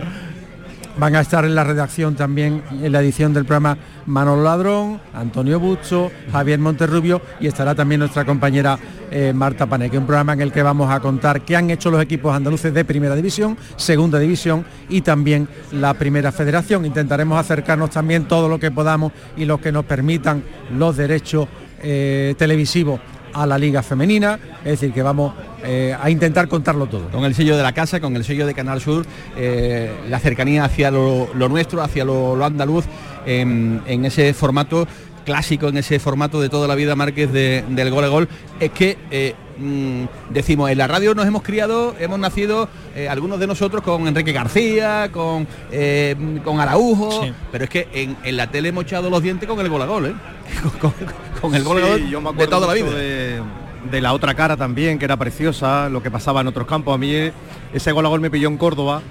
van a estar en la redacción también en la edición del programa Manolo Ladrón, Antonio Bucho, Javier Monterrubio y estará también nuestra compañera eh, Marta Paneque, un programa en el que vamos a contar qué han hecho los equipos andaluces de primera división, segunda división y también la primera federación. Intentaremos acercarnos también todo lo que podamos y lo que nos permitan los derechos eh, televisivos a la liga femenina, es decir, que vamos eh, a intentar contarlo todo. Con el sello de la casa, con el sello de Canal Sur, eh, la cercanía hacia lo, nuestro, hacia lo, andaluz, en ese formato clásico, en ese formato de toda la vida Márquez de- del gol a gol, es que eh, mm, decimos, en la radio nos hemos criado, hemos nacido eh, algunos de nosotros con Enrique García, con, eh, con Araujo, Sí. pero es que en, en la tele hemos echado los dientes con el gol a gol, ¿eh? con, con el gol a Sí, gol yo me de toda la vida. De, de la otra cara también, que era preciosa, lo que pasaba en otros campos. A mí ese gol a gol me pilló en Córdoba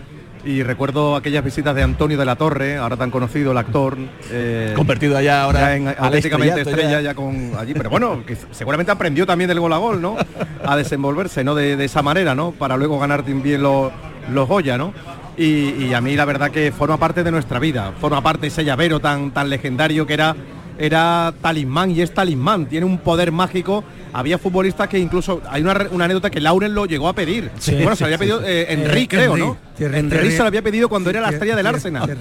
y recuerdo aquellas visitas de Antonio de la Torre, ahora tan conocido el actor. eh, Convertido allá ahora ya en atléticamente estrella ya. ya con allí, pero bueno, que seguramente aprendió también del gol a gol, ¿no? A desenvolverse, ¿no? De, de esa manera, ¿no? Para luego ganar también los, los Goya, ¿no? Y, y a mí la verdad que forma parte de nuestra vida, forma parte ese llavero tan, tan legendario que era, era talismán y es talismán, tiene un poder mágico. Había futbolistas que incluso, hay una, anécdota que Lauren lo llegó a pedir. Sí, bueno, sí, se había pedido sí. eh, Henry, Eh, creo, Henry, ¿no? Henry se lo había pedido cuando era la estrella del Arsenal.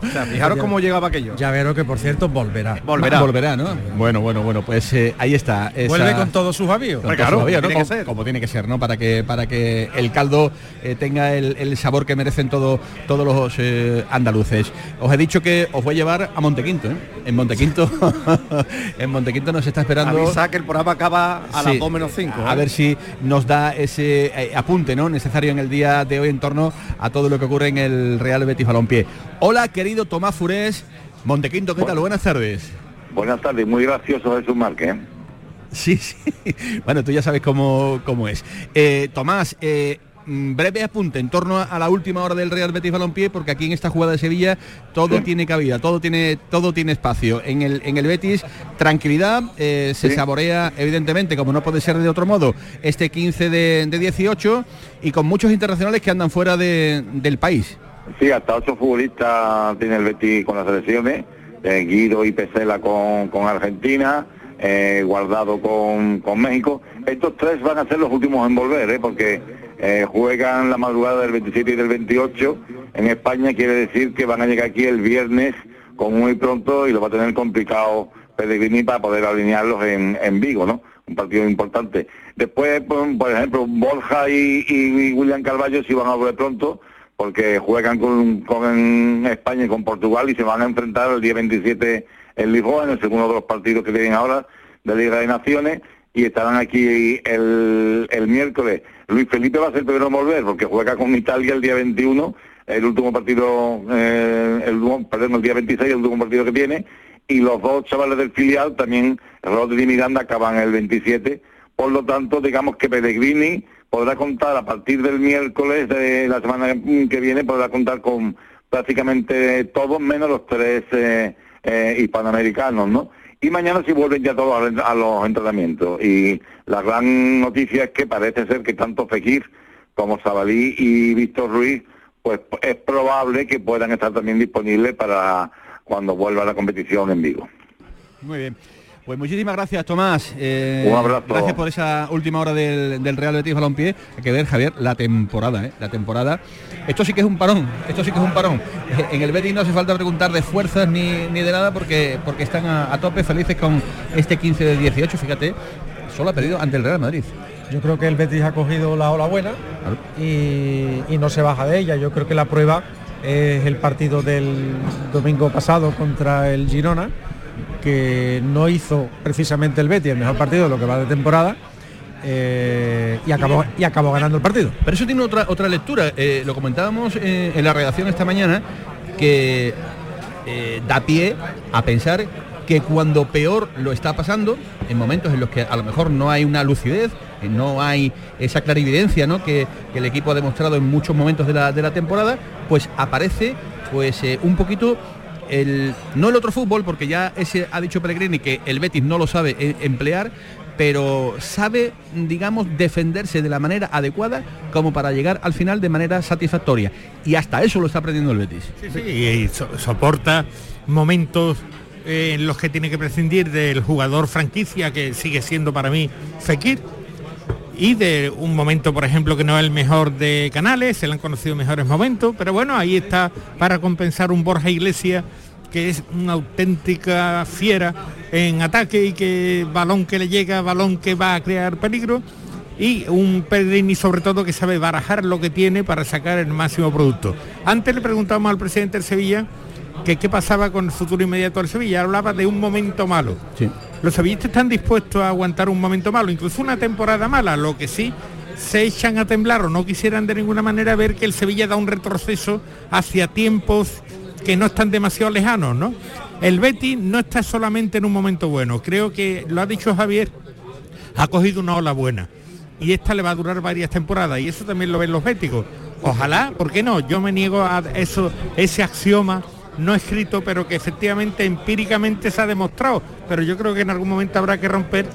O sea, fijaros cómo llegaba aquello. Llavero que por cierto volverá. Volverá. Volverá, ¿no? Bueno, bueno, bueno, pues eh, ahí está. esa- Vuelve con todos sus avíos. con Claro, tiene ¿no? Como- tiene que ser, ¿no? Para que para que el caldo eh, tenga el, el sabor que merecen todo, todos los eh, andaluces. Os he dicho que os voy a llevar a Montequinto, ¿eh? En Montequinto, en Montequinto nos está esperando. Avisa que el programa acaba a Sí, las 2 menos 5. A ver si nos da ese apunte ¿no? necesario en el día de hoy en torno a todo lo que ocurre en el Real Betis Balompié. Hola, querido Tomás Furés. Montequinto, ¿qué tal? Buenas tardes. Buenas tardes, muy gracioso Jesús Márquez. ¿eh? Sí, sí. Bueno, tú ya sabes cómo, cómo es. Eh, Tomás, eh, breve apunte en torno a la última hora del Real Betis Balompié, porque aquí en esta jugada de Sevilla todo tiene cabida, todo tiene, todo tiene espacio. En el, en el Betis, tranquilidad, eh, se saborea evidentemente, como no puede ser de otro modo, este 15 de, de 18 y con muchos internacionales que andan fuera de- del país. Sí, hasta ocho futbolistas tiene el Betis con las selecciones, eh, Guido y Pesela con, con Argentina, eh, Guardado con, con México. Estos tres van a ser los últimos en volver, ¿eh? porque eh, juegan la madrugada del 27 y del 28 en España, quiere decir que van a llegar aquí el viernes como muy pronto y lo va a tener complicado Pellegrini para poder alinearlos en, en Vigo, ¿no? Un partido importante. Después, por, por ejemplo, Borja y, y William Carballo sí van a volver pronto, porque juegan con, con España y con Portugal y se van a enfrentar el día 27 en Lisboa, en el segundo de los partidos que tienen ahora de Liga de Naciones, y estarán aquí el, el miércoles. Luis Felipe va a ser el primero en volver, porque juega con Italia el día 21, el último partido, eh, el, perdón, el día 26, el último partido que tiene, y los dos chavales del filial, también Rodri y Miranda, acaban el 27, por lo tanto, digamos que Pellegrini podrá contar a partir del miércoles de la semana que viene, podrá contar con prácticamente todos, menos los tres eh, eh, hispanoamericanos, ¿no? Y mañana sí vuelven ya todos a, los entrenamientos. Y la gran noticia es que parece ser que tanto Fekir como Sabalí y Víctor Ruiz, pues es probable que puedan estar también disponibles para cuando vuelva la competición en Vigo. Muy bien. Pues muchísimas gracias, Tomás. Eh, Un abrazo. Gracias por esa última hora del, del Real Betis Balompié. Hay que ver, Javier, la temporada, ¿eh? La temporada. Esto sí que es un parón, esto sí que es un parón. Eh, En el Betis no hace falta preguntar de fuerzas ni, ni de nada porque, porque están a, a tope felices con este 15 de 18, fíjate. Solo ha perdido ante el Real Madrid. Yo creo que el Betis ha cogido la ola buena y, y no se baja de ella. Yo creo que la prueba es el partido del domingo pasado contra el Girona, que no hizo precisamente el Betis el mejor partido de lo que va de temporada eh, y, acabó, y acabó ganando el partido. Pero eso tiene otra otra lectura. Eh, lo comentábamos eh, en la redacción esta mañana que da pie a pensar que cuando peor lo está pasando, en momentos en los que a lo mejor no hay una lucidez, no hay esa clarividencia ¿no? que, que el equipo ha demostrado en muchos momentos de la, de la temporada, pues aparece pues un poquito no el otro fútbol, porque ya ese ha dicho Pellegrini que el Betis no lo sabe eh, emplear, pero sabe, digamos, defenderse de la manera adecuada como para llegar al final de manera satisfactoria. Y hasta eso lo está aprendiendo el Betis. Sí, y so- soporta momentos eh, en los que tiene que prescindir del jugador franquicia que sigue siendo para mí Fekir y de un momento por ejemplo que no es el mejor de Canales, se le han conocido mejores momentos, pero bueno, ahí está para compensar un Borja Iglesias que es una auténtica fiera en ataque y que balón que le llega, balón que va a crear peligro y un Pellegrini sobre todo que sabe barajar lo que tiene para sacar el máximo producto. Antes le preguntamos al presidente del Sevilla que qué pasaba con el futuro inmediato del Sevilla, hablaba de un momento malo. Los sevillistas están dispuestos a aguantar un momento malo, incluso una temporada mala, lo que sí se echan a temblar o no quisieran de ninguna manera ver que el Sevilla da un retroceso hacia tiempos que no están demasiado lejanos, ¿no? El Betis no está solamente en un momento bueno, creo que lo ha dicho Javier, ha cogido una ola buena y esta le va a durar varias temporadas y eso también lo ven los béticos. Ojalá, ¿por qué no? Yo me niego a eso, ese axioma no escrito, pero que efectivamente empíricamente se ha demostrado. Pero yo creo que en algún momento habrá que romper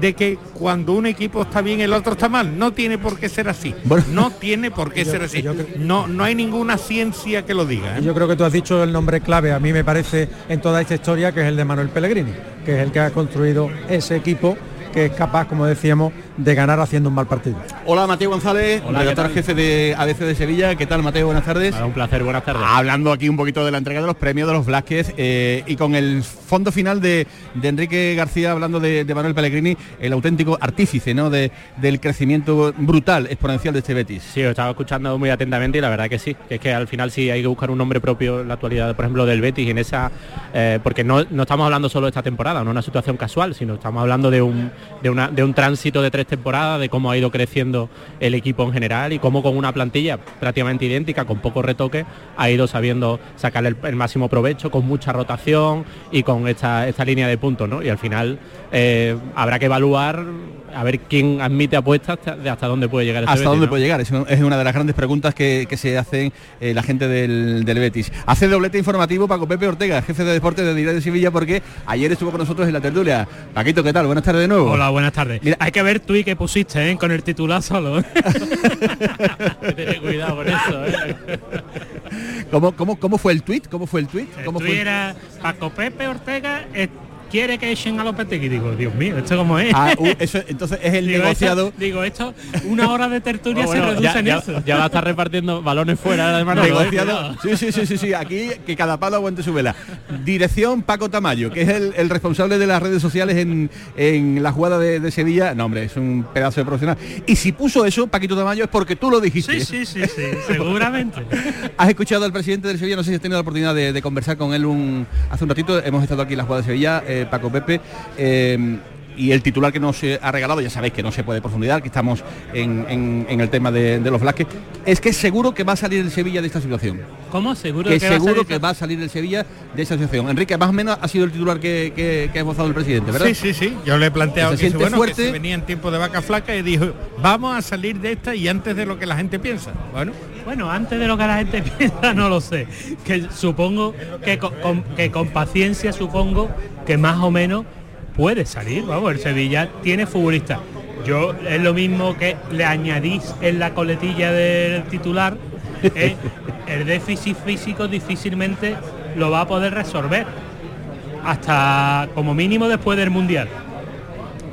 de que cuando un equipo está bien el otro está mal. No tiene por qué ser así. No tiene por qué Yo- ser así. No, no hay ninguna ciencia que lo diga. ¿eh? Yo creo que tú has dicho el nombre clave, a mí me parece, en toda esta historia, que es el de Manuel Pellegrini, que es el que ha construido ese equipo que es capaz, como decíamos, de ganar haciendo un mal partido. Hola Mateo González, Hola, redactor jefe de ABC de Sevilla. ¿Qué tal Mateo? Buenas tardes. un placer, buenas tardes. Hablando aquí un poquito de la entrega de los premios de los Blázquez eh, y con el fondo final de, de Enrique García hablando de, de Manuel Pellegrini, el auténtico artífice ¿no? de, del crecimiento brutal, exponencial de este Betis. Sí, os estaba escuchando muy atentamente y la verdad que sí, que es que al final sí hay que buscar un nombre propio en la actualidad, por ejemplo, del Betis en esa, eh, porque no, no estamos hablando solo de esta temporada, no una situación casual, sino estamos hablando de un, de, una, de un tránsito de tres temporadas, de cómo ha ido creciendo el equipo en general y cómo con una plantilla prácticamente idéntica, con pocos retoques, ha ido sabiendo sacarle el, el máximo provecho, con mucha rotación y con esta, esta línea de puntos, ¿no? Y al final eh, habrá que evaluar a ver quién admite apuestas de hasta dónde puede llegar ese ¿Hasta Betis, dónde ¿no? puede llegar? Es, es una de las grandes preguntas que, que se hacen eh, la gente del, del Betis. Hace doblete informativo Paco Pepe Ortega, jefe de deporte de Diario de Sevilla, porque ayer estuvo con nosotros en la tertulia. Paquito, ¿qué tal? Buenas tardes de nuevo. Hola, buenas tardes. Hay que ver tú y que pusiste ¿eh? con el titular solo. Ten cuidado con eso, ¿eh? ¿Cómo, cómo, cómo fue el tuit? ¿Cómo fue el tuit? ¿Cómo Tú fue el- era Paco Pepe Ortega eh, quiere que echen a Lopetegui. Digo, Dios mío, ¿esto cómo es? Ah, uh, eso, entonces es el Digo, negociado. esto- digo, esto, una hora de tertulia Oh, bueno, se reduce ya, en ya- eso. ya va a estar repartiendo balones fuera de mano. negociado. Sí, sí, sí, sí, sí. Aquí que cada palo aguante su vela. Dirección Paco Tamayo, que es el, el responsable de las redes sociales en, en la jugada de, de Sevilla. No, hombre, es un pedazo de profesional. Y si puso eso, Paquito Tamayo, es porque tú lo dijiste. Sí, sí, sí, sí, seguramente. ¿Has escuchado al presidente del Sevilla? No sé si has tenido la oportunidad de, de conversar con él un, hace un ratito. Hemos estado aquí en la jugada de Sevilla, eh, Paco Pepe. eh, y el titular que nos eh, ha regalado, ya sabéis que no se puede profundizar, que estamos en, en- en el tema de, de los Blasques, es que seguro que va a salir el Sevilla de esta situación. ¿Cómo? Seguro Que, que, va a seguro salir- que va a salir el Sevilla de esta situación. Enrique, más o menos ha sido el titular que, que, que ha esbozado el presidente, ¿verdad? Sí, sí, sí. Yo le he planteado Que se siente bueno, que fuerte. se venía en tiempo de vaca flaca y dijo, vamos a salir de esta y antes de lo que la gente piensa. Bueno, Bueno, antes de lo que la gente piensa, no lo sé. Que supongo que con, con- que con paciencia supongo que más o menos puede salir. Vamos, el Sevilla tiene futbolistas. Yo es lo mismo que le añadís en la coletilla del titular. eh, el déficit físico difícilmente lo va a poder resolver. Hasta como mínimo después del Mundial.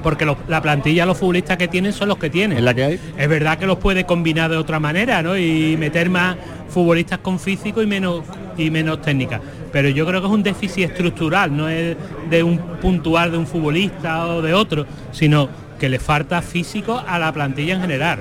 Porque la plantilla, los futbolistas que tienen son los que tienen. Es la que hay. Es verdad que los puede combinar de otra manera, ¿no? Y meter más futbolistas con físico y menos y menos técnica. Pero yo creo que es un déficit estructural, no es de un puntual de un futbolista o de otro, sino que le falta físico a la plantilla en general.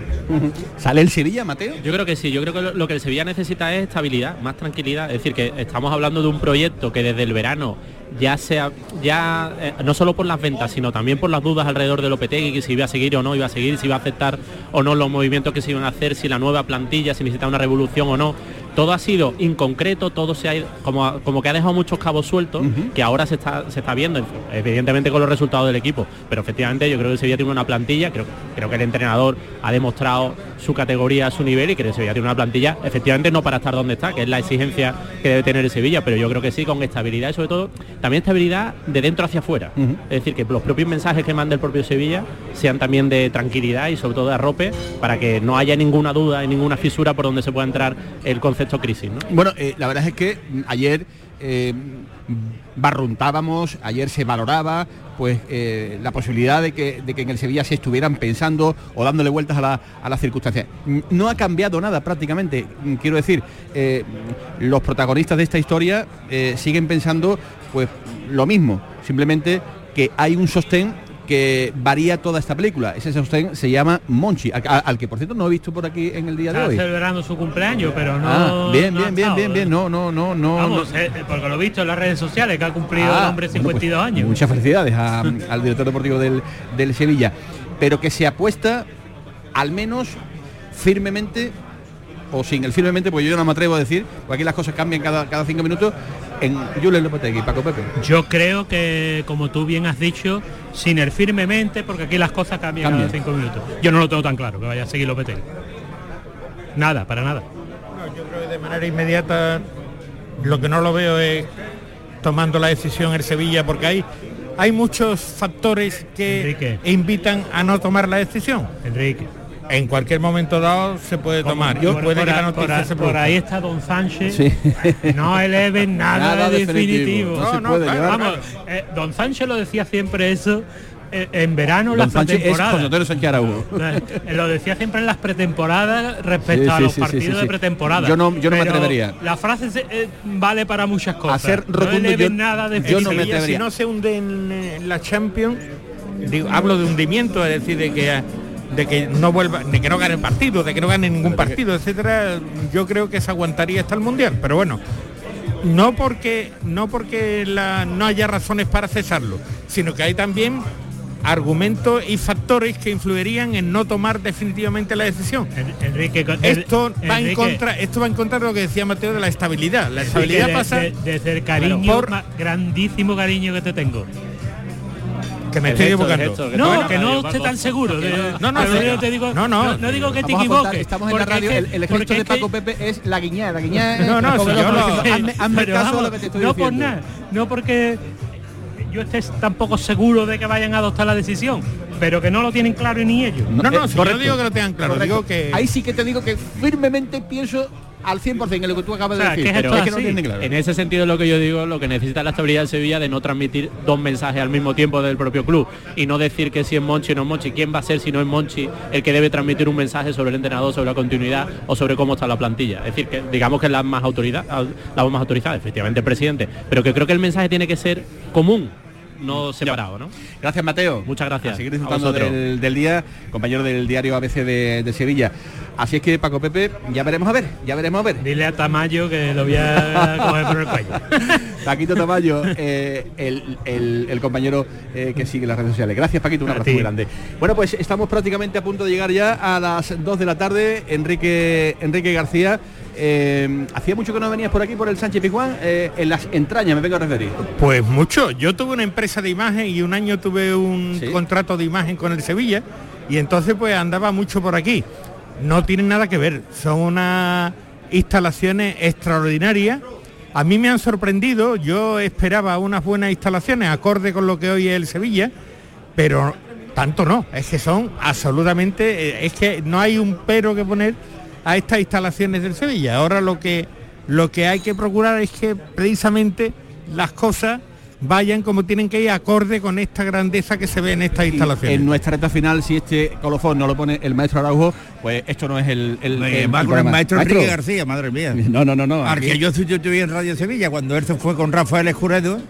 ¿Sale el Sevilla, Mateo? Yo creo que sí, yo creo que lo, que el Sevilla necesita es estabilidad, más tranquilidad. Es decir, que estamos hablando de un proyecto que desde el verano ya sea ya eh, no solo por las ventas, sino también por las dudas alrededor de Lopetegui, que si iba a seguir o no iba a seguir, si iba a aceptar o no los movimientos que se iban a hacer, si la nueva plantilla, si necesita una revolución o no. Todo ha sido inconcreto, todo se ha ido- como, como que ha dejado muchos cabos sueltos, que ahora se está, se está viendo, evidentemente con los resultados del equipo. Pero efectivamente yo creo que el Sevilla tiene una plantilla, creo, creo que el entrenador ha demostrado su categoría, su nivel y que el Sevilla tiene una plantilla, efectivamente no para estar donde está, que es la exigencia que debe tener el Sevilla, pero yo creo que sí, con estabilidad y sobre todo también estabilidad de dentro hacia afuera. Es decir, que los propios mensajes que manda el propio Sevilla sean también de tranquilidad y sobre todo de arrope para que no haya ninguna duda y ninguna fisura por donde se pueda entrar el concepto crisis. ¿no? Bueno, eh, la verdad es que ayer eh, barruntábamos, ayer se valoraba pues eh, la posibilidad de que, de que en el Sevilla se estuvieran pensando o dándole vueltas a, la- a las circunstancias. No ha cambiado nada prácticamente. Quiero decir, eh, los protagonistas de esta historia eh, siguen pensando pues lo mismo, simplemente que hay un sostén que varía toda esta película. Ese sostén se llama Monchi, al, al que por cierto no he visto por aquí en el día de Está hoy. celebrando su cumpleaños, pero no. Ah, bien, no bien, bien, bien, bien. ¿eh? No, no, no, no. Vamos, no. eh, porque lo he visto en las redes sociales, que ha cumplido Ah, el hombre bueno, pues, 52 años. Muchas felicidades a- al director deportivo del, del Sevilla. Pero que se apuesta al menos firmemente o sin el firmemente, porque yo no me atrevo a decir, porque aquí las cosas cambian cada, cada cinco minutos, en Julen Lopetegui, Paco Pepe. Yo creo que, como tú bien has dicho, sin el firmemente, porque aquí las cosas cambian Cambian. cada cinco minutos. Yo no lo tengo tan claro, que vaya a seguir Lopetegui. Nada, para nada. yo creo que de manera inmediata lo que no lo veo es tomando la decisión el Sevilla, porque hay, hay muchos factores que invitan a no tomar la decisión. Enrique. En cualquier momento dado se puede tomar. Yo, puede por, que la a- noticia por se por ahí está Don Sánchez. Sí. No eleven nada, Nada de definitivo. definitivo. No puede claro, vamos, eh, Don Sánchez lo decía siempre eso eh, en verano, Don las Sánchez pretemporadas. Eh, Lo decía siempre en las pretemporadas respecto Sí, a sí, los sí, sí, partidos sí, de pretemporada. Yo no- yo no me atrevería. La frase se- eh, vale para muchas cosas. no rotundo, eleven yo- nada de El Sevilla, Si no se hunde en, la Champions, digo, hablo de hundimiento, es decir, de que de que no vuelva, de que no gane partido, de que no gane ningún partido, etcétera, yo creo que se aguantaría hasta el mundial. Pero bueno, no porque no porque la- no haya razones para cesarlo, sino que hay también argumentos y factores que influirían en no tomar definitivamente la decisión. Enrique, esto va en contra, esto va en contra de lo que decía Mateo de la estabilidad. La estabilidad pasa de- desde el cariño, por- grandísimo cariño que te tengo. Que me El estoy gesto, equivocando. gesto, que No, que no esté tan seguro de- no, no, yo te digo- no, no, no- no digo que te equivoques, estamos en la porque radio, el, el gesto de Paco Pepe es la guiñada, la guiñada No, no, no, hazme, caso a lo que te estoy no por nada, no porque yo esté tampoco seguro de que vayan a adoptar la decisión, pero que no lo tienen claro ni ellos. No, no, Eh, si yo no digo que lo tengan claro, digo que Ahí sí que te digo que firmemente pienso al 100% en lo que tú acabas O sea, de decir. que pero esto es que no así. tienen claro. En ese sentido lo que yo digo, lo que necesita la estabilidad del Sevilla de no transmitir dos mensajes al mismo tiempo del propio club y no decir que si es Monchi o no es Monchi, quién va a ser si no es Monchi el que debe transmitir un mensaje sobre el entrenador, sobre la continuidad o sobre cómo está la plantilla. Es decir, que digamos que es la más autoridad, la voz más autorizada, efectivamente el presidente, pero que creo que el mensaje tiene que ser común, no separado, ¿no? Gracias, Mateo. Muchas gracias. A seguir A disfrutando del, del día, compañero del diario ABC de, de Sevilla. Así es que, Paco Pepe, ya veremos a ver, ya veremos a ver. Dile a Tamayo que lo voy a coger por el cuello. Paquito Tamayo, eh, el, el- el compañero eh, que sigue las redes sociales. Gracias, Paquito, un abrazo muy grande. Bueno, pues estamos prácticamente a punto de llegar ya a las 2 de la tarde. Enrique, Enrique García, eh, hacía mucho que no venías por aquí, por el Sánchez Pijuán, eh, en las entrañas, me vengo a referir. Pues mucho. Yo tuve una empresa de imagen y un año tuve un contrato de imagen con el Sevilla y entonces pues andaba mucho por aquí. No tienen nada que ver. Son unas instalaciones extraordinarias. A mí me han sorprendido. Yo esperaba unas buenas instalaciones acorde con lo que hoy es el Sevilla, pero tanto no. Es que son absolutamente. eh, Es que no hay un pero que poner a estas instalaciones del Sevilla. Ahora lo que lo que hay que procurar es que precisamente las cosas vayan como tienen que ir acorde con esta grandeza que se ve en estas instalaciones. En nuestra reta final, si este colofón no lo pone el maestro Araujo, pues esto no es el... el, el maestro Enrique García, madre mía. No, no, no, no. Al aquí- que yo sustituí en Radio Sevilla cuando él se fue con Rafael Escuredo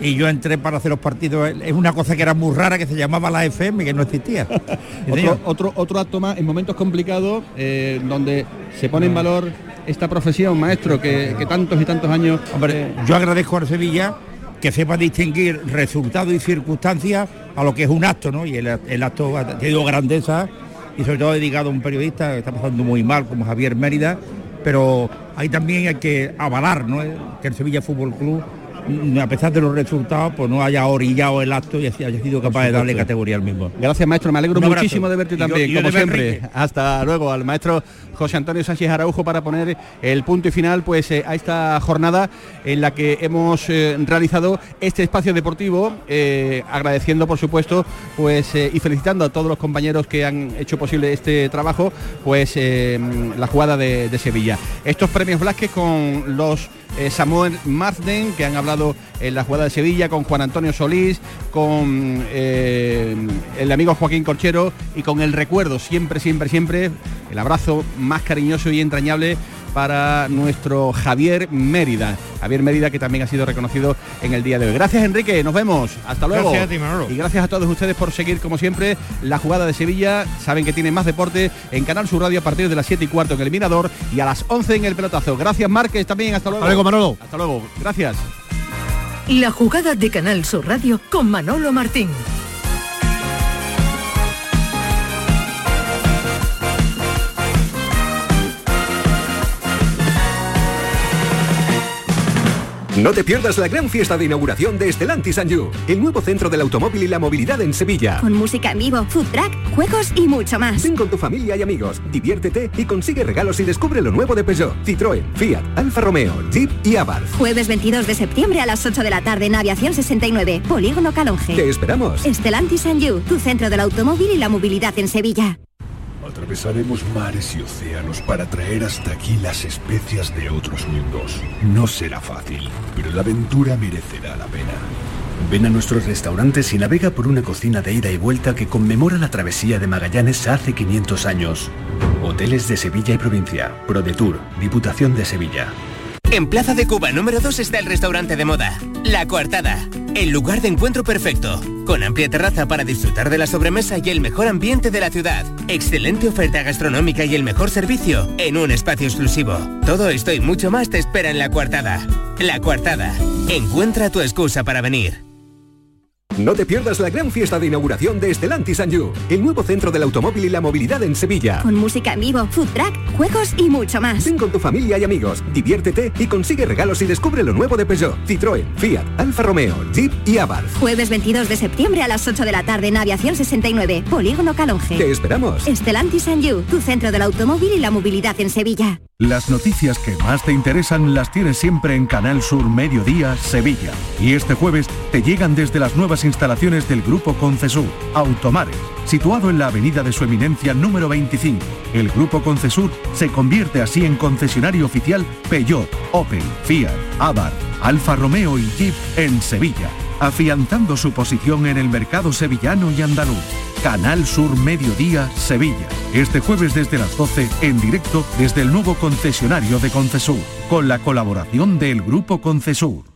y yo entré para hacer los partidos. Es una cosa que era muy rara que se llamaba la FM, que no existía. otro, otro, otro acto más en momentos complicados eh, donde se pone en valor esta profesión, maestro, que, que tantos y tantos años... Hombre, yo agradezco a Sevilla que sepa distinguir resultados y circunstancias a lo que es un acto, ¿no? Y el, el acto ha tenido grandeza y sobre todo dedicado a un periodista que está pasando muy mal, como Javier Mérida, pero ahí también hay que avalar, ¿no? Que el Sevilla Fútbol Club, a pesar de los resultados, pues no haya orillado el acto y haya sido capaz de darle categoría al mismo. Gracias, maestro. Me alegro muchísimo de verte yo- también, yo como siempre. Enrique. Hasta luego al maestro José Antonio Sánchez Araujo para poner el punto y final pues eh, a esta jornada en la que hemos eh, realizado este espacio deportivo, eh, agradeciendo por supuesto pues y felicitando a todos los compañeros que han hecho posible este trabajo, pues la jugada de, de Sevilla. Estos premios Blasquez con los Samuel Marsden, que han hablado en la jugada de Sevilla, con Juan Antonio Solís, con eh, el amigo Joaquín Corchero y con el recuerdo, siempre, siempre, siempre, el abrazo más cariñoso y entrañable para nuestro Javier Mérida. Javier Mérida que también ha sido reconocido en el día de hoy. Gracias Enrique, nos vemos. Hasta luego. Gracias a ti, Manolo. Y gracias a todos ustedes por seguir como siempre la jugada de Sevilla. Saben que tienen más deporte en Canal Sur Radio a partir de las 7 y cuarto en el Mirador y a las 11 en el pelotazo. Gracias Márquez también. Hasta luego. Hasta luego, Manolo. Hasta luego. Gracias. La jugada de Canal Sur Radio con Manolo Martín. No te pierdas la gran fiesta de inauguración de Estelantis and You, el nuevo centro del automóvil y la movilidad en Sevilla. Con música en vivo, food track, juegos y mucho más. Ven con tu familia y amigos, diviértete y consigue regalos y descubre lo nuevo de Peugeot, Citroën, Fiat, Alfa Romeo, Jeep y Abarth. Jueves 22 de septiembre a las 8 de la tarde en Aviación 69, Polígono Calonge. Te esperamos. Estelantis and You, tu centro del automóvil y la movilidad en Sevilla. Atravesaremos mares y océanos para traer hasta aquí las especias de otros mundos. No será fácil, pero la aventura merecerá la pena. Ven a nuestros restaurantes y navega por una cocina de ida y vuelta que conmemora la travesía de Magallanes hace 500 años. Hoteles de Sevilla y provincia. ProDetour, Diputación de Sevilla. En Plaza de Cuba número 2 está el restaurante de moda, La Coartada, el lugar de encuentro perfecto, con amplia terraza para disfrutar de la sobremesa y el mejor ambiente de la ciudad, excelente oferta gastronómica y el mejor servicio en un espacio exclusivo. Todo esto y mucho más te espera en La Coartada. La Coartada, encuentra tu excusa para venir. No te pierdas la gran fiesta de inauguración de Estelantis and You, el nuevo centro del automóvil y la movilidad en Sevilla. Con música en vivo, food track, juegos y mucho más. Ven con tu familia y amigos, diviértete y consigue regalos y descubre lo nuevo de Peugeot, Citroën, Fiat, Alfa Romeo, Jeep y Abarth. Jueves 22 de septiembre a las 8 de la tarde en Aviación 69, Polígono Calonge. Te esperamos. Estelantis and You, tu centro del automóvil y la movilidad en Sevilla. Las noticias que más te interesan las tienes siempre en Canal Sur Mediodía, Sevilla. Y este jueves te llegan desde las nuevas instalaciones del Grupo Concesur, Automares, situado en la avenida de su eminencia número 25. El Grupo Concesur se convierte así en concesionario oficial Peugeot, Opel, Fiat, Abarth, Alfa Romeo y Jeep en Sevilla, afianzando su posición en el mercado sevillano y andaluz. Canal Sur Mediodía, Sevilla. Este jueves desde las 12 en directo desde el nuevo concesionario de Concesur, con la colaboración del Grupo Concesur.